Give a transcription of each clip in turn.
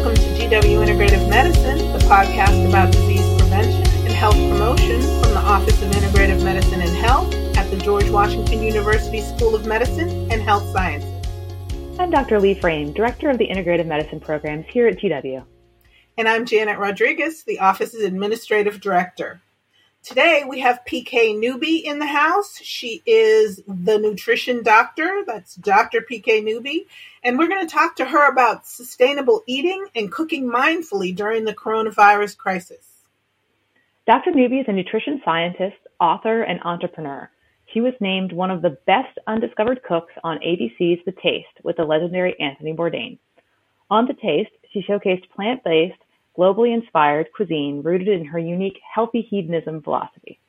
Welcome to GW Integrative Medicine, the podcast about disease prevention and health promotion from the Office of Integrative Medicine and Health at the George Washington University School of Medicine and Health Sciences. I'm Dr. Leigh Frame, Director of the Integrative Medicine Programs here at GW. And I'm Janet Rodriguez, the Office's Administrative Director. Today we have PK Newby in the house. She is the nutrition doctor. That's Dr. PK Newby. And we're going to talk to her about sustainable eating and cooking mindfully during the coronavirus crisis. Dr. Newby is a nutrition scientist, author, and entrepreneur. She was named one of the best undiscovered cooks on ABC's The Taste with the legendary Anthony Bourdain. On The Taste, she showcased plant based, globally inspired cuisine rooted in her unique healthy hedonism philosophy.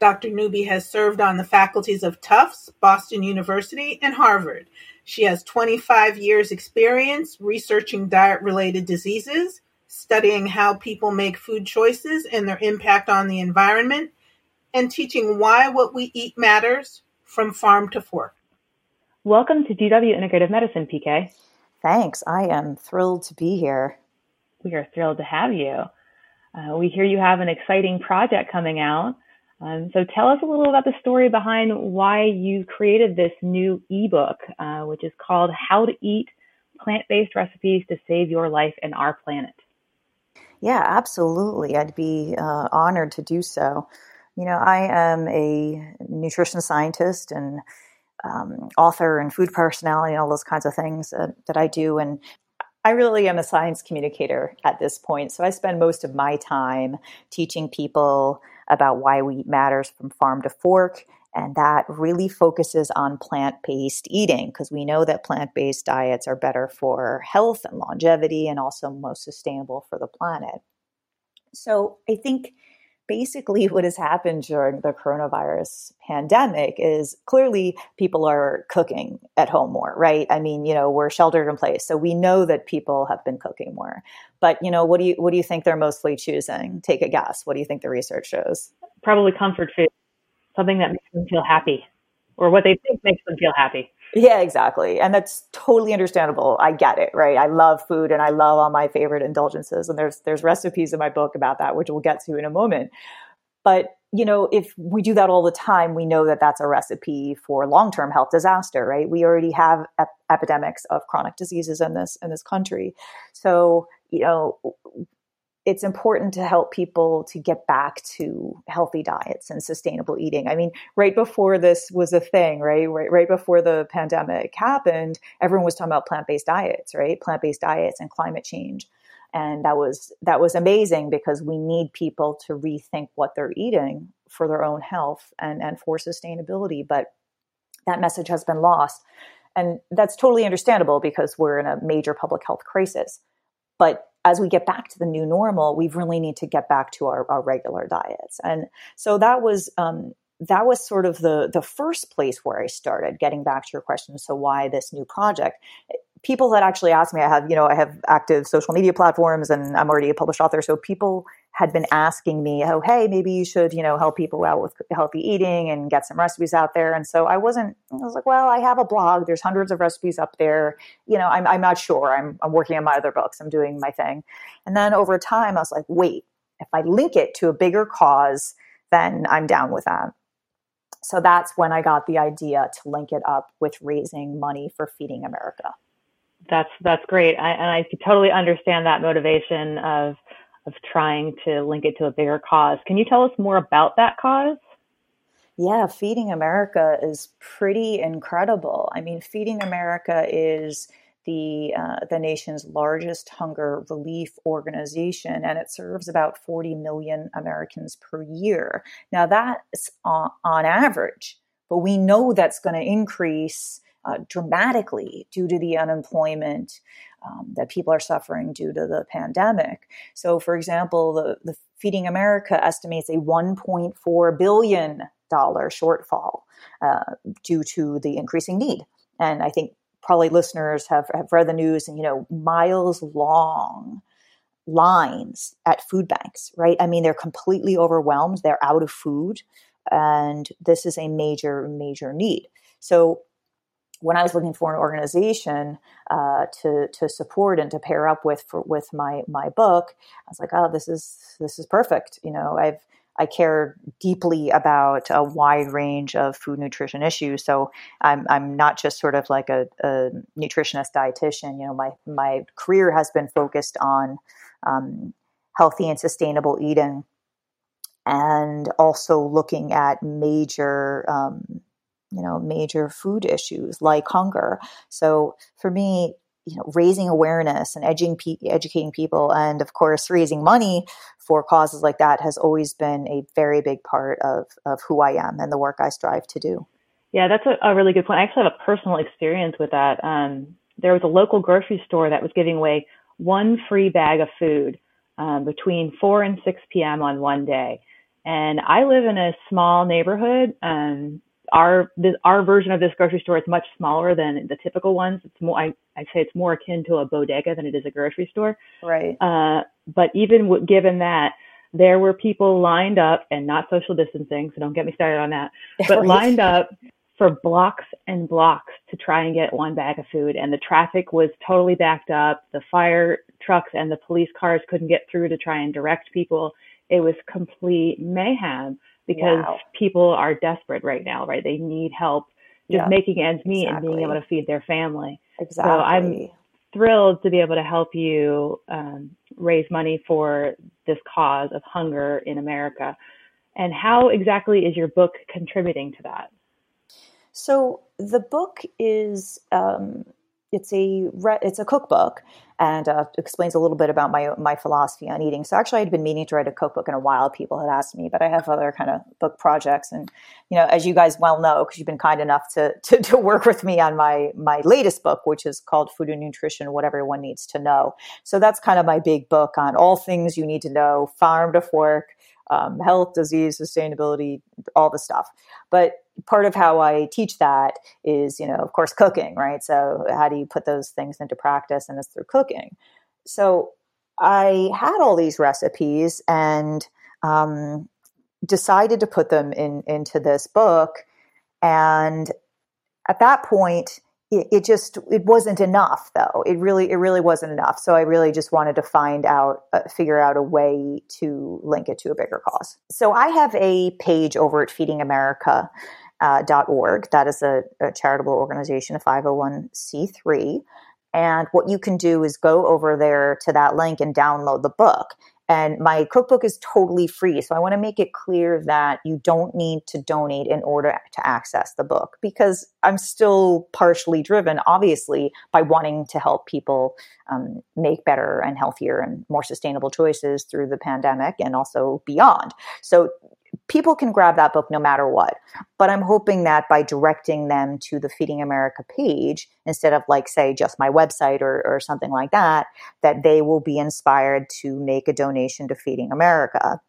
Dr. Newby has served on the faculties of Tufts, Boston University, and Harvard. She has 25 years' experience researching diet related diseases, studying how people make food choices and their impact on the environment, and teaching why what we eat matters from farm to fork. Welcome to GW Integrative Medicine, PK. Thanks. I am thrilled to be here. We are thrilled to have you. Uh, we hear you have an exciting project coming out. Um, so tell us a little about the story behind why you created this new ebook, uh, which is called How to Eat Plant Based Recipes to Save Your Life and Our Planet. Yeah, absolutely. I'd be uh, honored to do so. You know, I am a nutrition scientist and um, author and food personality and all those kinds of things that, that I do. And I really am a science communicator at this point. So I spend most of my time teaching people about why wheat matters from farm to fork. And that really focuses on plant based eating because we know that plant based diets are better for health and longevity and also most sustainable for the planet. So I think basically what has happened during the coronavirus pandemic is clearly people are cooking at home more, right? I mean, you know, we're sheltered in place. So we know that people have been cooking more. But, you know, what do you what do you think they're mostly choosing? Take a guess. What do you think the research shows? Probably comfort food. Something that makes them feel happy or what they think makes them feel happy. Yeah, exactly. And that's totally understandable. I get it, right? I love food and I love all my favorite indulgences. And there's there's recipes in my book about that, which we'll get to in a moment. But you know, if we do that all the time, we know that that's a recipe for long-term health disaster, right? We already have ep- epidemics of chronic diseases in this in this country. So, you know, it's important to help people to get back to healthy diets and sustainable eating. I mean, right before this was a thing, right? Right, right before the pandemic happened, everyone was talking about plant-based diets, right? Plant-based diets and climate change. And that was that was amazing because we need people to rethink what they're eating for their own health and, and for sustainability. But that message has been lost. And that's totally understandable because we're in a major public health crisis. But as we get back to the new normal, we really need to get back to our, our regular diets. And so that was um, that was sort of the the first place where I started getting back to your question. So why this new project? People that actually asked me, I have you know I have active social media platforms and I'm already a published author. So people had been asking me, oh, hey, maybe you should, you know, help people out with healthy eating and get some recipes out there. And so I wasn't, I was like, well, I have a blog. There's hundreds of recipes up there. You know, I'm, I'm not sure. I'm, I'm working on my other books. I'm doing my thing. And then over time, I was like, wait, if I link it to a bigger cause, then I'm down with that. So that's when I got the idea to link it up with raising money for Feeding America. That's that's great, I, and I totally understand that motivation of of trying to link it to a bigger cause. Can you tell us more about that cause? Yeah, Feeding America is pretty incredible. I mean, Feeding America is the uh, the nation's largest hunger relief organization, and it serves about 40 million Americans per year. Now, that's on, on average, but we know that's going to increase uh, dramatically due to the unemployment um, that people are suffering due to the pandemic. So, for example, the, the Feeding America estimates a 1.4 billion dollar shortfall uh, due to the increasing need. And I think probably listeners have, have read the news and you know miles long lines at food banks, right? I mean, they're completely overwhelmed. They're out of food, and this is a major, major need. So when I was looking for an organization uh, to to support and to pair up with for, with my my book, I was like, oh, this is this is perfect. You know, I've I care deeply about a wide range of food nutrition issues. So I'm I'm not just sort of like a, a nutritionist dietitian. You know, my my career has been focused on um, healthy and sustainable eating, and also looking at major um, you know major food issues like hunger. So for me, you know, raising awareness and educating, educating people, and of course, raising money for causes like that has always been a very big part of of who I am and the work I strive to do. Yeah, that's a, a really good point. I actually have a personal experience with that. Um, there was a local grocery store that was giving away one free bag of food um, between 4 and 6 p.m. on one day. And I live in a small neighborhood. Um, our this, our version of this grocery store is much smaller than the typical ones. It's more I I say it's more akin to a bodega than it is a grocery store. Right. Uh, but even w- given that, there were people lined up and not social distancing, so don't get me started on that. But right. lined up for blocks and blocks to try and get one bag of food, and the traffic was totally backed up. The fire trucks and the police cars couldn't get through to try and direct people. It was complete mayhem because wow. people are desperate right now, right? They need help just making ends meet exactly. and being able to feed their family. Exactly. So I'm thrilled to be able to help you um, raise money for this cause of hunger in America. And how exactly is your book contributing to that? So the book is um, it's a it's a cookbook and uh, explains a little bit about my my philosophy on eating. So actually, I'd been meaning to write a cookbook in a while. People had asked me, but I have other kind of book projects, and you know, as you guys well know, because you've been kind enough to, to, to work with me on my my latest book, which is called Food and Nutrition: What Everyone Needs to Know. So that's kind of my big book on all things you need to know, farm to fork, um, health, disease, sustainability, all the stuff. But part of how I teach that is, you know, of course, cooking, right? So how do you put those things into practice? And it's through cooking. So I had all these recipes and um, decided to put them in into this book. And at that point, it, it, just it wasn't enough though it really it really wasn't enough so i really just wanted to find out uh, figure out a way to link it to a bigger cause so i have a page over at feeding america uh, .org. That is a, a charitable organization, a 501c3. And what you can do is go over there to that link and download the book. And my cookbook is totally free. So I want to make it clear that you don't need to donate in order to access the book because I'm still partially driven, obviously, by wanting to help people um, make better and healthier and more sustainable choices through the pandemic and also beyond. So people can grab that book no matter what. But I'm hoping that by directing them to the Feeding America page, instead of like, say, just my website or, or something like that, that they will be inspired to make a donation to Feeding America.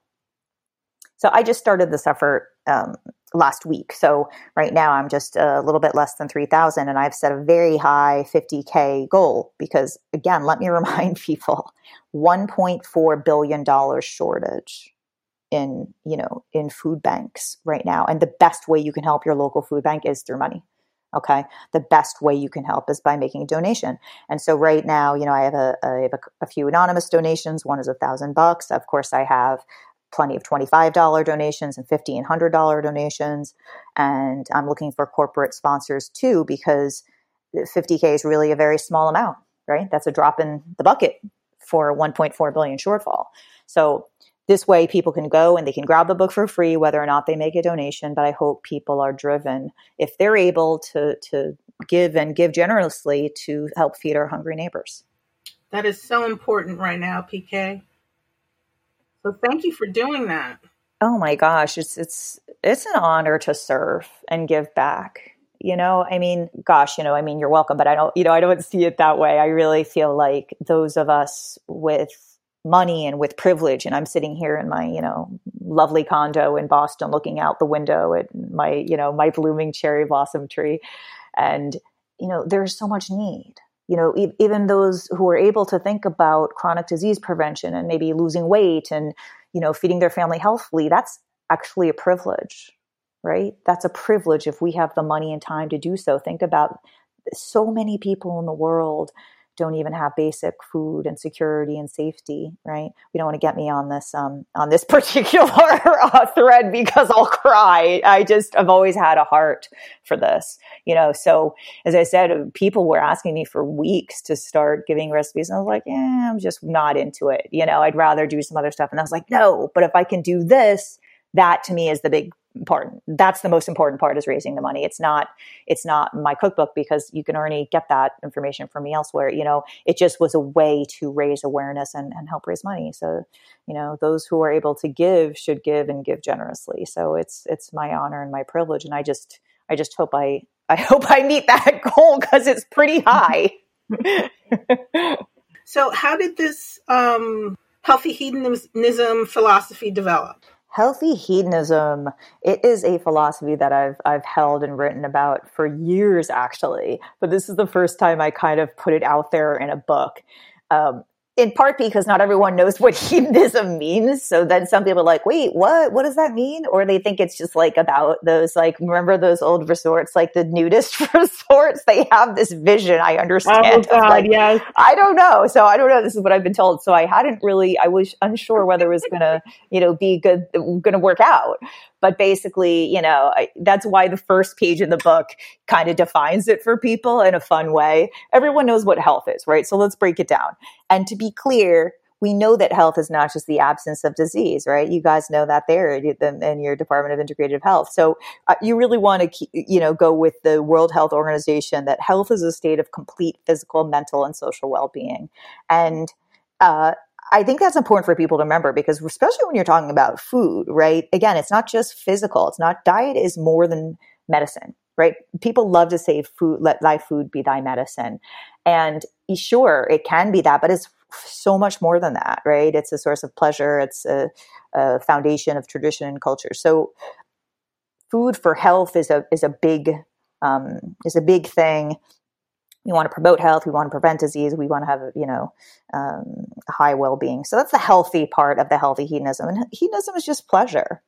So I just started this effort um, last week. So right now I'm just a little bit less than 3,000 and I've set a very high 50K goal because again, let me remind people $1.4 billion shortage in you know in food banks right now. And the best way you can help your local food bank is through money okay? The best way you can help is by making a donation. And so right now you know i have a, I have a, a few anonymous donations. One is a thousand bucks. Of course i have plenty of $25 donations and 50 and $100 donations. And i'm looking for corporate sponsors too because 50k is really a very small amount right? That's a drop in the bucket for a 1.4 billion shortfall. So this way people can go and they can grab the book for free whether or not they make a donation but i hope people are driven. If they're able to to give and give generously to help feed our hungry neighbors. That is so important right now pk so thank you for doing that. Oh my gosh it's it's it's an honor to serve and give back. You know i mean gosh you know i mean you're welcome but i don't you know i don't see it that way. I really feel like those of us with money and with privilege. And I'm sitting here in my, you know, lovely condo in Boston looking out the window at my, you know, my blooming cherry blossom tree. And, you know, there's so much need. You know, e- even those who are able to think about chronic disease prevention and maybe losing weight and, you know, feeding their family healthfully, that's actually a privilege, right? That's a privilege if we have the money and time to do so. Think about so many people in the world don't even have basic food and security and safety, right? We don't want to get me on this um, on this particular uh, thread because I'll cry. I just I've always had a heart for this, you know. So as I said, people were asking me for weeks to start giving recipes, and I was like, yeah, I'm just not into it. You know, I'd rather do some other stuff. And I was like, no, but if I can do this, that to me is the big important that's the most important part is raising the money. It's not it's not my cookbook because you can already get that information from me elsewhere. You know it just was a way to raise awareness and, and help raise money. So you know those who are able to give should give and give generously. So it's it's my honor and my privilege. And i just i just hope i i hope i meet that goal because it's pretty high. So how did this um healthy hedonism philosophy develop healthy hedonism. It is a philosophy that i've i've held and written about for years actually but this is the first time i kind of put it out there in a book. Um, in part because not everyone knows what hedonism means. So then some people are like, wait, what? What does that mean? Or they think it's just like about those, like, remember those old resorts, like the nudist resorts? They have this vision, I understand. Oh, God, like, yes. I don't know. So I don't know. This is what I've been told. So I hadn't really, I was unsure whether it was going to, you know, be good, going to work out. But basically, you know, I, that's why the first page in the book kind of defines it for people in a fun way. Everyone knows what health is, right? So let's break it down. And to be clear, we know that health is not just the absence of disease, right? You guys know that there in your Department of Integrative Health. So uh, you really want to, you know, go with the World Health Organization that health is a state of complete physical, mental, and social well-being. And uh, I think that's important for people to remember because especially when you're talking about food, right? Again, it's not just physical. It's not diet is more than medicine, right? People love to say food, let thy food be thy medicine. And sure, it can be that, but it's so much more than that, right? It's a source of pleasure. It's a, a foundation of tradition and culture. So food for health is a, is a big, um, is a big thing we want to promote health we want to prevent disease we want to have you know um, high well-being. So that's the healthy part of the healthy hedonism and hedonism is just pleasure.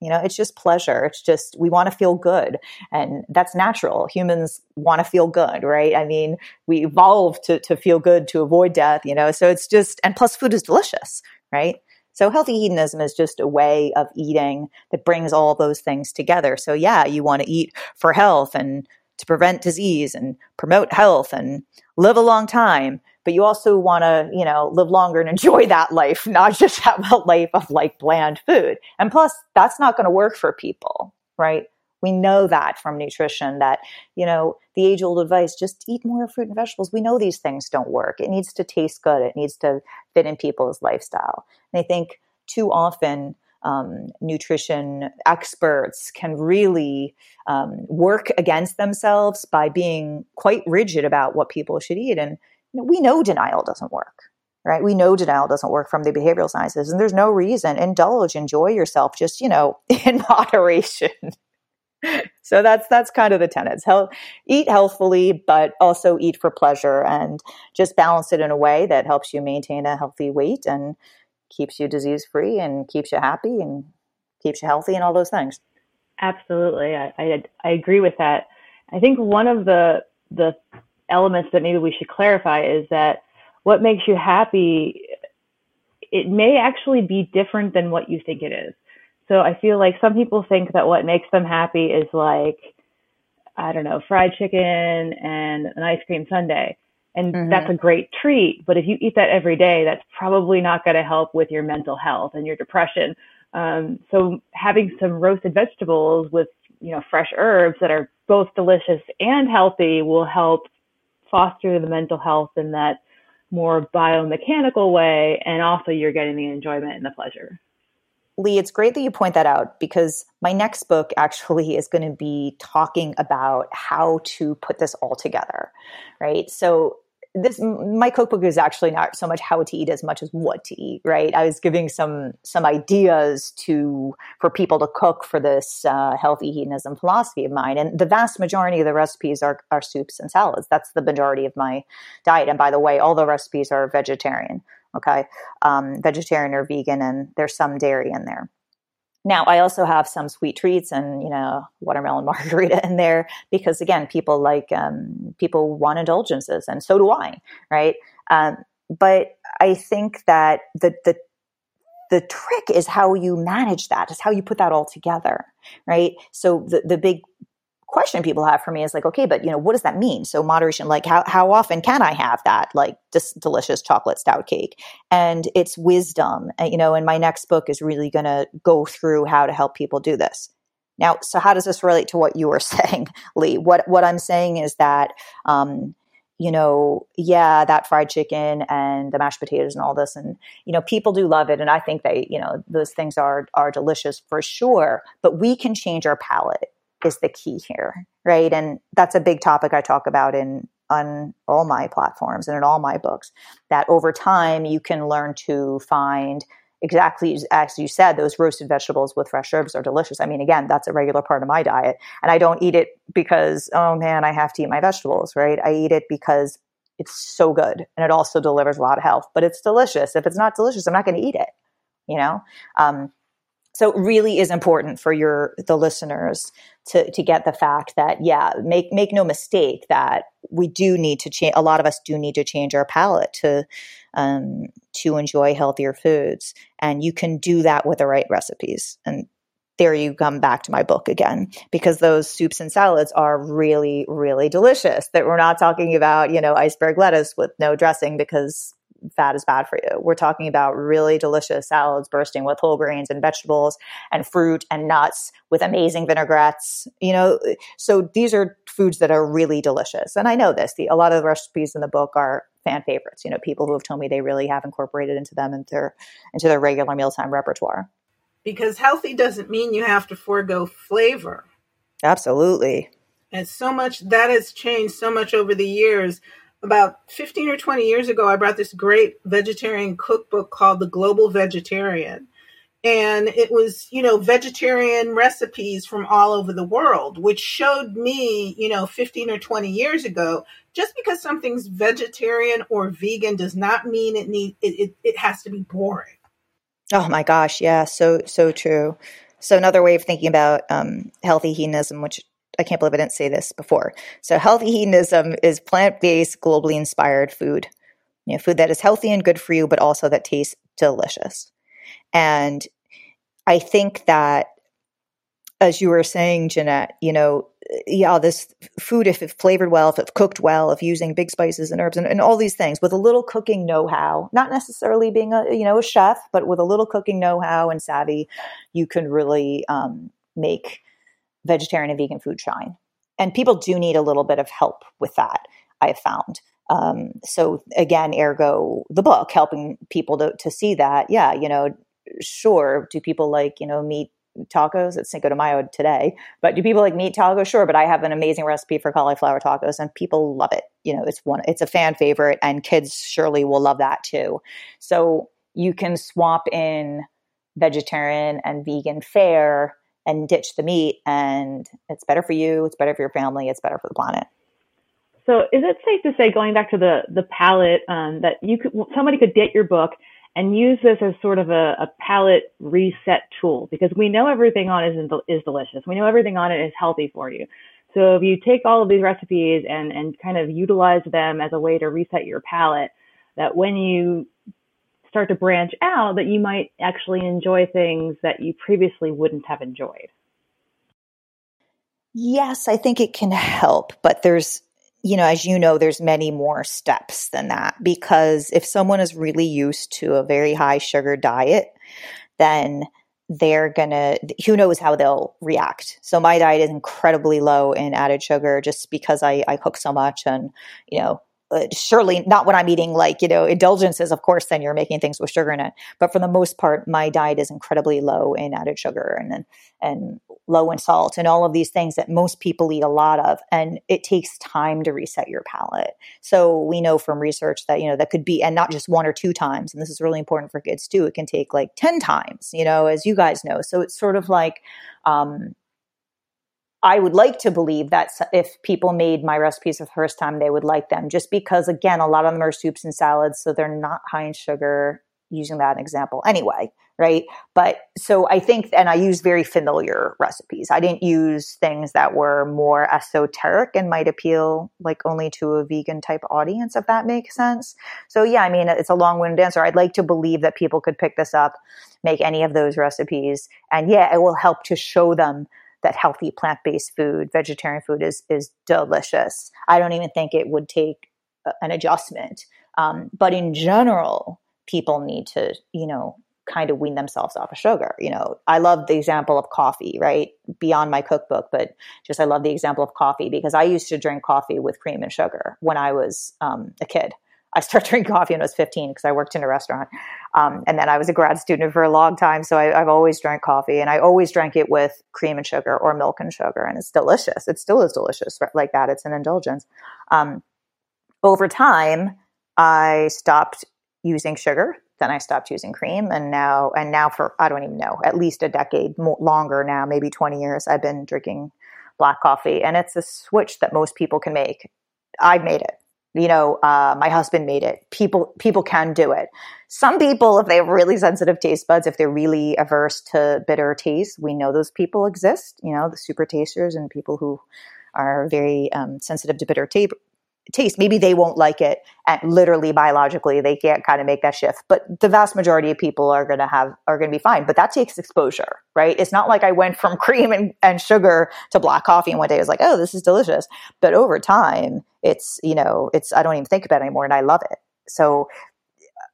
You know it's just pleasure. It's just we want to feel good and that's natural. Humans want to feel good right? I mean we evolved to, to feel good to avoid death you know? So it's just and plus food is delicious right? So healthy hedonism is just a way of eating that brings all those things together. So yeah you want to eat for health and to prevent disease and promote health and live a long time but you also want to you know live longer and enjoy that life not just have a life of like bland food. And plus that's not going to work for people right? We know that from nutrition that you know the age old advice just eat more fruit and vegetables. We know these things don't work. It needs to taste good. It needs to fit in people's lifestyle. And i think too often um, nutrition experts can really um, work against themselves by being quite rigid about what people should eat. And you know, we know denial doesn't work, right? We know denial doesn't work from the behavioral sciences, and there's no reason. Indulge, enjoy yourself, just you know, in moderation. so that's that's kind of the tenets. Eat healthfully, but also eat for pleasure, and just balance it in a way that helps you maintain a healthy weight and keeps you disease free and keeps you happy and keeps you healthy and all those things. Absolutely, I, I, I agree with that. I think one of the the elements that maybe we should clarify is that what makes you happy it may actually be different than what you think it is. So I feel like some people think that what makes them happy is like I don't know, fried chicken and an ice cream sundae and mm-hmm. that's a great treat. But if you eat that every day, that's probably not going to help with your mental health and your depression. Um, so having some roasted vegetables with you know fresh herbs that are both delicious and healthy will help foster the mental health in that more biomechanical way, and also you're getting the enjoyment and the pleasure. Leigh, it's great that you point that out because my next book actually is going to be talking about how to put this all together, right? So this my cookbook is actually not so much how to eat as much as what to eat right? I was giving some some ideas to for people to cook for this uh, healthy hedonism philosophy of mine. And the vast majority of the recipes are, are soups and salads. That's the majority of my diet. And by the way all the recipes are vegetarian okay? Um, vegetarian or vegan and there's some dairy in there Now, I also have some sweet treats and you know watermelon margarita in there because again, people like um, people want indulgences, and so do I, right? Um, but I think that the the the trick is how you manage that, is how you put that all together, right? So the the big question people have for me is like, okay, but you know, what does that mean? So moderation, like how, how often can I have that like this delicious chocolate stout cake? And it's wisdom, you know, and my next book is really going to go through how to help people do this. Now, so how does this relate to what you were saying, Leigh? What, what I'm saying is that, um, you know, yeah, that fried chicken and the mashed potatoes and all this, and you know, people do love it, and I think they, you know, those things are are delicious for sure. But we can change our palate is the key here, right? And that's a big topic I talk about in on all my platforms and in all my books. That over time you can learn to find exactly as you said, those roasted vegetables with fresh herbs are delicious. I mean, again, that's a regular part of my diet, and I don't eat it because oh man, I have to eat my vegetables, right? I eat it because it's so good and it also delivers a lot of health. But it's delicious. If it's not delicious, I'm not going to eat it. You know. Um, so it really is important for your the listeners to to get the fact that yeah make make no mistake that we do need to change a lot of us do need to change our palate to um, to enjoy healthier foods. And you can do that with the right recipes. And there you come back to my book again because those soups and salads are really really delicious that we're not talking about you know iceberg lettuce with no dressing because fat is bad for you. We're talking about really delicious salads bursting with whole grains and vegetables and fruit and nuts with amazing vinaigrettes. You know, so these are foods that are really delicious. And I know this. The, a lot of the recipes in the book are fan favorites. You know, people who have told me they really have incorporated into them into their into their regular mealtime repertoire. Because healthy doesn't mean you have to forego flavor. Absolutely. And so much that has changed so much over the years about 15 or 20 years ago, I brought this great vegetarian cookbook called The Global Vegetarian. And it was, you know, vegetarian recipes from all over the world, which showed me, you know, 15 or 20 years ago, just because something's vegetarian or vegan does not mean it need it, it, it has to be boring. Oh my gosh, yeah, so so true. So another way of thinking about um, healthy hedonism, which I can't believe I didn't say this before. So healthy hedonism is plant-based, globally inspired food. You know, food that is healthy and good for you, but also that tastes delicious. And I think that as you were saying, Jeanette, you know, yeah, this food, if it's flavored well, if it's cooked well, if using big spices and herbs and, and all these things with a little cooking know-how, not necessarily being a, you know, a chef, but with a little cooking know-how and savvy, you can really um, make vegetarian and vegan food shine. And people do need a little bit of help with that, I've found. Um, so again, ergo the book, helping people to, to see that, yeah, you know, sure, do people like, you know, meat tacos at Cinco de Mayo today, but do people like meat tacos? Sure, but I have an amazing recipe for cauliflower tacos and people love it. You know, it's one, it's a fan favorite and kids surely will love that too. So you can swap in vegetarian and vegan fare and ditch the meat and it's better for you it's better for your family it's better for the planet. So is it safe to say going back to the the palate um, that you could somebody could get your book and use this as sort of a, a palate reset tool? Because we know everything on it is, is delicious. We know everything on it is healthy for you. So if you take all of these recipes and and kind of utilize them as a way to reset your palate that when you start to branch out that you might actually enjoy things that you previously wouldn't have enjoyed. Yes, I think it can help, but there's you know, as you know, there's many more steps than that because if someone is really used to a very high sugar diet, then they're gonna who knows how they'll react so my diet is incredibly low in added sugar just because i i cook so much and you know uh, surely not when I'm eating like, you know, indulgences, of course, then you're making things with sugar in it. But for the most part, my diet is incredibly low in added sugar and, and low in salt and all of these things that most people eat a lot of. And it takes time to reset your palate. So we know from research that, you know, that could be, and not just one or two times. And this is really important for kids too. It can take like 10 times, you know, as you guys know. So it's sort of like, um, I would like to believe that if people made my recipes the first time, they would like them just because, again, a lot of them are soups and salads. So they're not high in sugar, using that example anyway. right? But so I think, and I use very familiar recipes. I didn't use things that were more esoteric and might appeal like only to a vegan type audience, if that makes sense. So yeah, I mean, it's a long winded answer. I'd like to believe that people could pick this up, make any of those recipes, and yeah, it will help to show them that healthy plant based food, vegetarian food is is delicious. I don't even think it would take an adjustment. Um, but in general, people need to, you know, kind of wean themselves off of sugar. You know, I love the example of coffee, right? Beyond my cookbook, but just I love the example of coffee because I used to drink coffee with cream and sugar when I was um, a kid. I started drinking coffee when I was 15 because I worked in a restaurant. Um, and then I was a grad student for a long time. So I, have always drank coffee and I always drank it with cream and sugar or milk and sugar. And it's delicious. It still is delicious like that. It's an indulgence. Um, over time, I stopped using sugar then I stopped using cream, and now and now for I don't even know at least a decade longer now, maybe twenty years. I've been drinking black coffee, and it's a switch that most people can make. I've made it. You know, uh, my husband made it. People people can do it. Some people, if they have really sensitive taste buds, if they're really averse to bitter taste, we know those people exist. You know, the super tasters and people who are very um, sensitive to bitter ta- taste. Maybe they won't like it, and literally biologically, they can't kind of make that shift. But the vast majority of people are going to have are going to be fine. But that takes exposure, right? It's not like I went from cream and, and sugar to black coffee, and one day I was like, oh, this is delicious. But over time, it's you know, it's I don't even think about it anymore, and I love it. So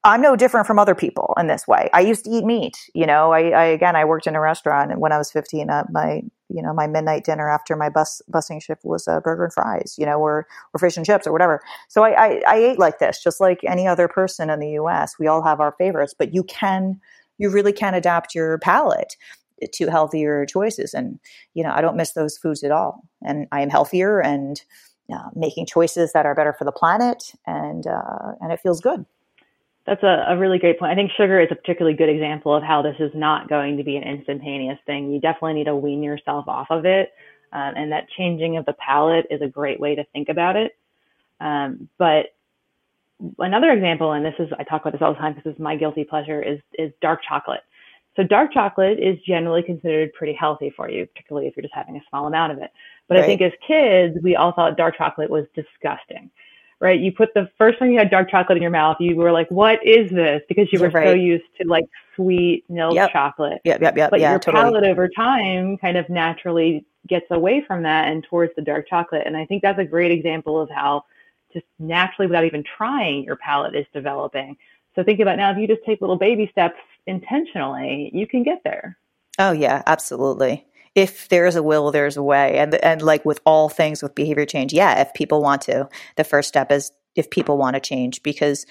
I'm no different from other people in this way. I used to eat meat. You know, I, I again, I worked in a restaurant, and when I was 15, uh, my you know my midnight dinner after my bus busing shift was a burger and fries. You know, or or fish and chips or whatever. So I, I I ate like this, just like any other person in the U.S. We all have our favorites, but you can you really can adapt your palate to healthier choices. And you know, I don't miss those foods at all, and I am healthier and uh, making choices that are better for the planet, and uh, and it feels good. That's a, a, really great point. I think sugar is a particularly good example of how this is not going to be an instantaneous thing. You definitely need to wean yourself off of it. Um, and that changing of the palate is a great way to think about it. Um, but another example, and this is, I talk about this all the time because this is my guilty pleasure, is, is dark chocolate. So dark chocolate is generally considered pretty healthy for you, particularly if you're just having a small amount of it. But right. I think as kids, we all thought dark chocolate was disgusting right? You put the first time you had dark chocolate in your mouth, you were like, "What is this?" Because you were right. so used to like sweet milk yep. chocolate. Yep, yep, yep. But yeah, your totally. palate over time kind of naturally gets away from that and towards the dark chocolate. And I think that's a great example of how just naturally, without even trying, your palate is developing. So think about now, if you just take little baby steps intentionally, you can get there. Oh yeah, absolutely if there's a will, there's a way. And and like with all things with behavior change, yeah, if people want to, the first step is if people want to change because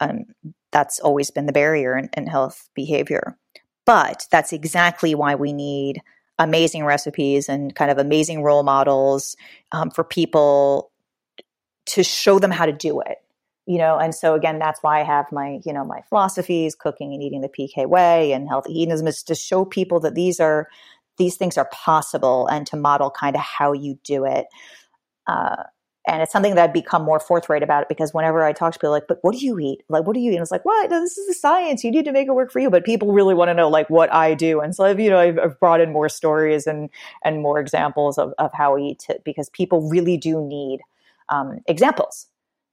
um, that's always been the barrier in, in health behavior. But that's exactly why we need amazing recipes and kind of amazing role models um, for people to show them how to do it you know and so again that's why i have my you know my philosophies cooking and eating the pk way and healthy hedonism is to show people that these are these things are possible and to model kind of how you do it. Uh, and it's something that I've become more forthright about it because whenever I talk to people, like, but what do you eat? Like, what do you eat? And it's like, what? No, this is science. You need to make it work for you. But people really want to know, like, what I do. And so, I've, you know, I've, I've brought in more stories and and more examples of, of how we eat it because people really do need um, examples.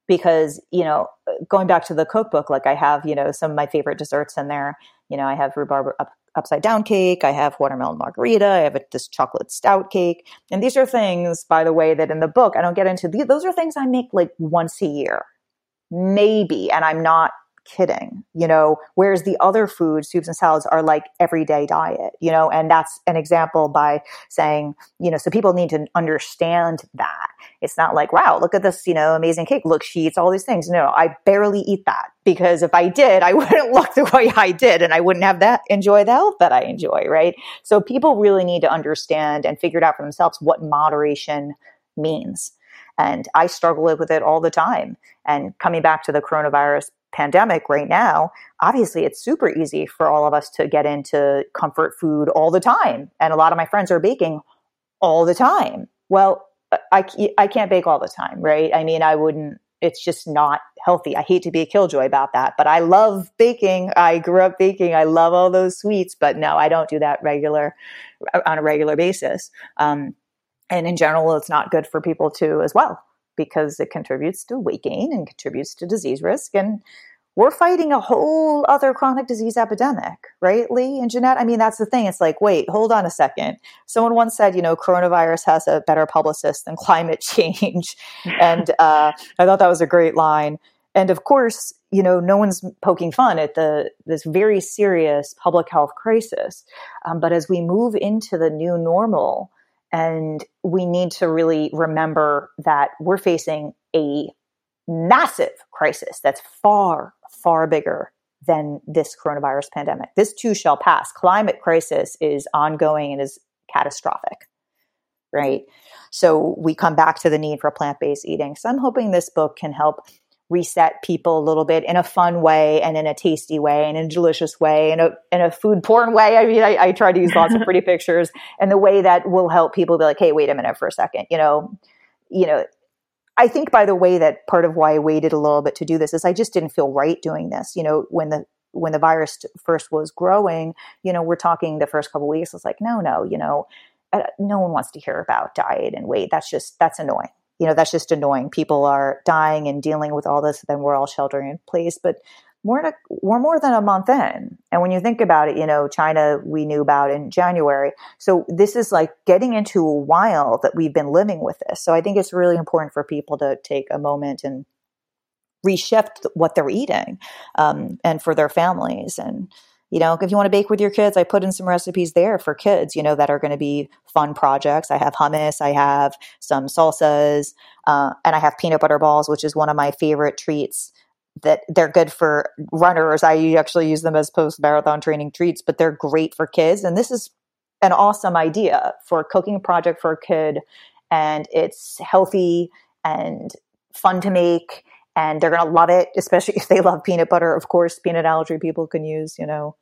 Because you know, going back to the cookbook, like I have, you know, some of my favorite desserts in there. You know, I have rhubarb upside down cake. I have watermelon margarita. I have a, this chocolate stout cake. And these are things, by the way, that in the book, I don't get into. Those are things I make like once a year, maybe. And I'm not kidding, you know, whereas the other foods, soups and salads are like everyday diet, you know, and that's an example by saying, you know, so people need to understand that. It's not like, wow, look at this, you know, amazing cake. Look, she eats all these things. No, I barely eat that because if I did, I wouldn't look the way I did and I wouldn't have that enjoy the health that I enjoy, right? So people really need to understand and figure it out for themselves what moderation means. And I struggle with it all the time. And coming back to the coronavirus pandemic right now, obviously it's super easy for all of us to get into comfort food all the time. And a lot of my friends are baking all the time. Well, I, I can't bake all the time, right? I mean, I wouldn't, it's just not healthy. I hate to be a killjoy about that, but I love baking. I grew up baking. I love all those sweets, but no, I don't do that regular on a regular basis. Um, and in general, it's not good for people to as well because it contributes to weight gain and contributes to disease risk. And we're fighting a whole other chronic disease epidemic, right, Leigh and Jeanette? I mean, that's the thing. It's like, wait, hold on a second. Someone once said, you know, coronavirus has a better publicist than climate change. and uh, I thought that was a great line. And of course, you know, no one's poking fun at the this very serious public health crisis. Um, but as we move into the new normal, and we need to really remember that we're facing a massive crisis that's far, far bigger than this coronavirus pandemic. This too shall pass. Climate crisis is ongoing and is catastrophic, right? So we come back to the need for plant based eating. So I'm hoping this book can help reset people a little bit in a fun way and in a tasty way and in a delicious way and a, in a food porn way. I mean, I, I try to use lots of pretty pictures and the way that will help people be like, Hey, wait a minute for a second. You know, you know, I think by the way that part of why I waited a little bit to do this is I just didn't feel right doing this. You know, when the, when the virus first was growing, you know, we're talking the first couple weeks, it's like, no, no, you know, uh, no one wants to hear about diet and weight. That's just, that's annoying you know, that's just annoying. People are dying and dealing with all this, then we're all sheltering in place. But we're, a, we're more than a month in. And when you think about it, you know, China we knew about in January. So this is like getting into a while that we've been living with this. So I think it's really important for people to take a moment and reshift what they're eating um, and for their families. And you know, if you want to bake with your kids, I put in some recipes there for kids, you know, that are going to be fun projects. I have hummus, I have some salsas, uh, and I have peanut butter balls, which is one of my favorite treats that they're good for runners. I actually use them as post marathon training treats, but they're great for kids. And this is an awesome idea for a cooking project for a kid. And it's healthy and fun to make and they're going to love it, especially if they love peanut butter. Of course, peanut allergy people can use, you know,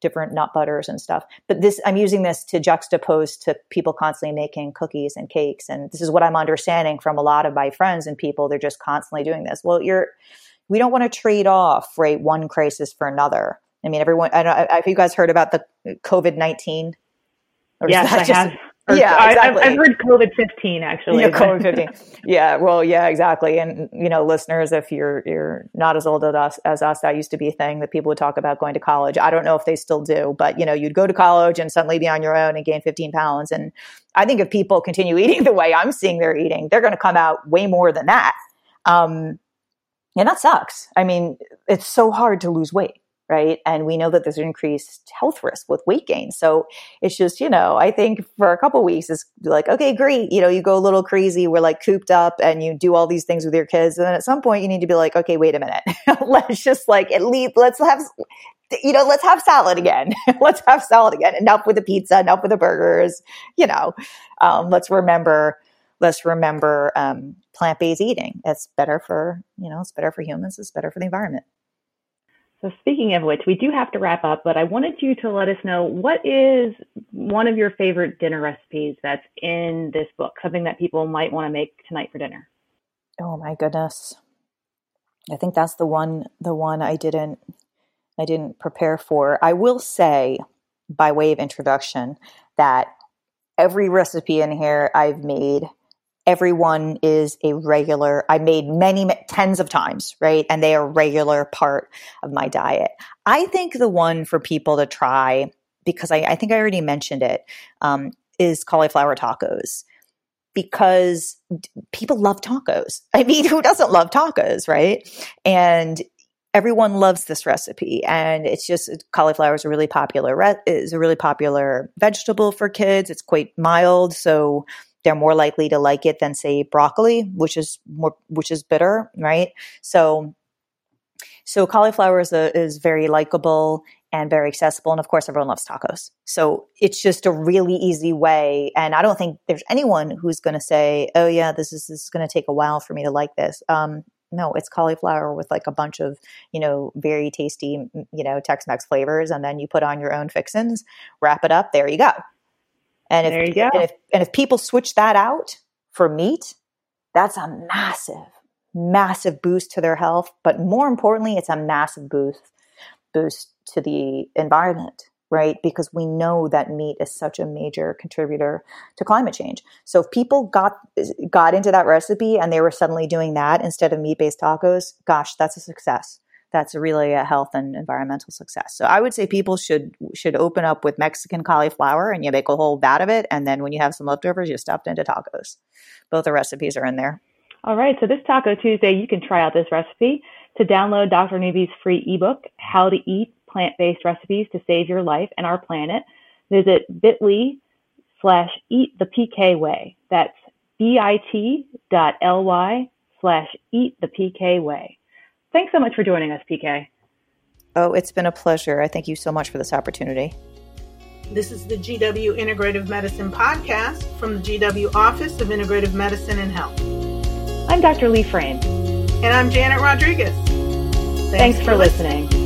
different nut butters and stuff. But this, I'm using this to juxtapose to people constantly making cookies and cakes. And this is what I'm understanding from a lot of my friends and people. They're just constantly doing this. Well, you're, we don't want to trade off, right, one crisis for another. I mean, everyone, I don't have you guys heard about the COVID 19? Yes, I just, have. Or, yeah, exactly. I, have heard COVID fifteen actually. Yeah, COVID fifteen. yeah, well, yeah, exactly. And you know, listeners, if you're you're not as old as us, as us, that used to be a thing that people would talk about going to college. I don't know if they still do, but you know, you'd go to college and suddenly be on your own and gain fifteen pounds. And I think if people continue eating the way I'm seeing they're eating, they're going to come out way more than that. Um, and that sucks. I mean, it's so hard to lose weight right? And we know that there's an increased health risk with weight gain. So it's just, you know, I think for a couple weeks it's like, okay, great. You know, you go a little crazy. We're like cooped up and you do all these things with your kids. And then at some point you need to be like, okay, wait a minute. let's just like at least let's have you know, let's have salad again. let's have salad again. Enough with the pizza, enough with the burgers. You know, um, let's remember, let's remember um, plant-based eating. It's better for, you know, it's better for humans. It's better for the environment. So speaking of which, we do have to wrap up, but I wanted you to let us know what is one of your favorite dinner recipes that's in this book, something that people might want to make tonight for dinner. Oh my goodness. I think that's the one the one I didn't I didn't prepare for. I will say by way of introduction that every recipe in here I've made everyone is a regular i made many tens of times right? And they are a regular part of my diet. I think the one for people to try because i, I think i already mentioned it um, is cauliflower tacos. Because people love tacos. I mean who doesn't love tacos right? And everyone loves this recipe. And it's just cauliflower is a really popular is a really popular vegetable for kids. It's quite mild. So they're more likely to like it than say broccoli, which is more which is bitter, right? So so cauliflower is a, is very likable and very accessible and of course everyone loves tacos. So it's just a really easy way and I don't think there's anyone who's going to say, "Oh yeah, this is this is going to take a while for me to like this." Um, no, it's cauliflower with like a bunch of, you know, very tasty, you know, Tex-Mex flavors and then you put on your own fixins, wrap it up, there you go. And if, there you go. And if, and if people switch that out for meat, that's a massive, massive boost to their health, but more importantly, it's a massive boost boost to the environment right? Because we know that meat is such a major contributor to climate change. So if people got got into that recipe and they were suddenly doing that instead of meat-based tacos, gosh, that's a success. That's really a health and environmental success. So I would say people should should open up with Mexican cauliflower and you make a whole vat of it, and then when you have some leftovers, you stuff it into tacos. Both the recipes are in there. All right. So this Taco Tuesday, you can try out this recipe. To download Dr. Newby's free ebook, How to Eat plant-based recipes to save your life and our planet, visit bit.ly slash eat the PK way. That's bit.ly slash eat the PK way. Thanks so much for joining us, PK. Oh, it's been a pleasure. I thank you so much for this opportunity. This is the GW Integrative Medicine podcast from the GW Office of Integrative Medicine and Health. I'm Dr. Leigh Frame. And I'm Janet Rodriguez. Thanks, Thanks for, for listening. listening.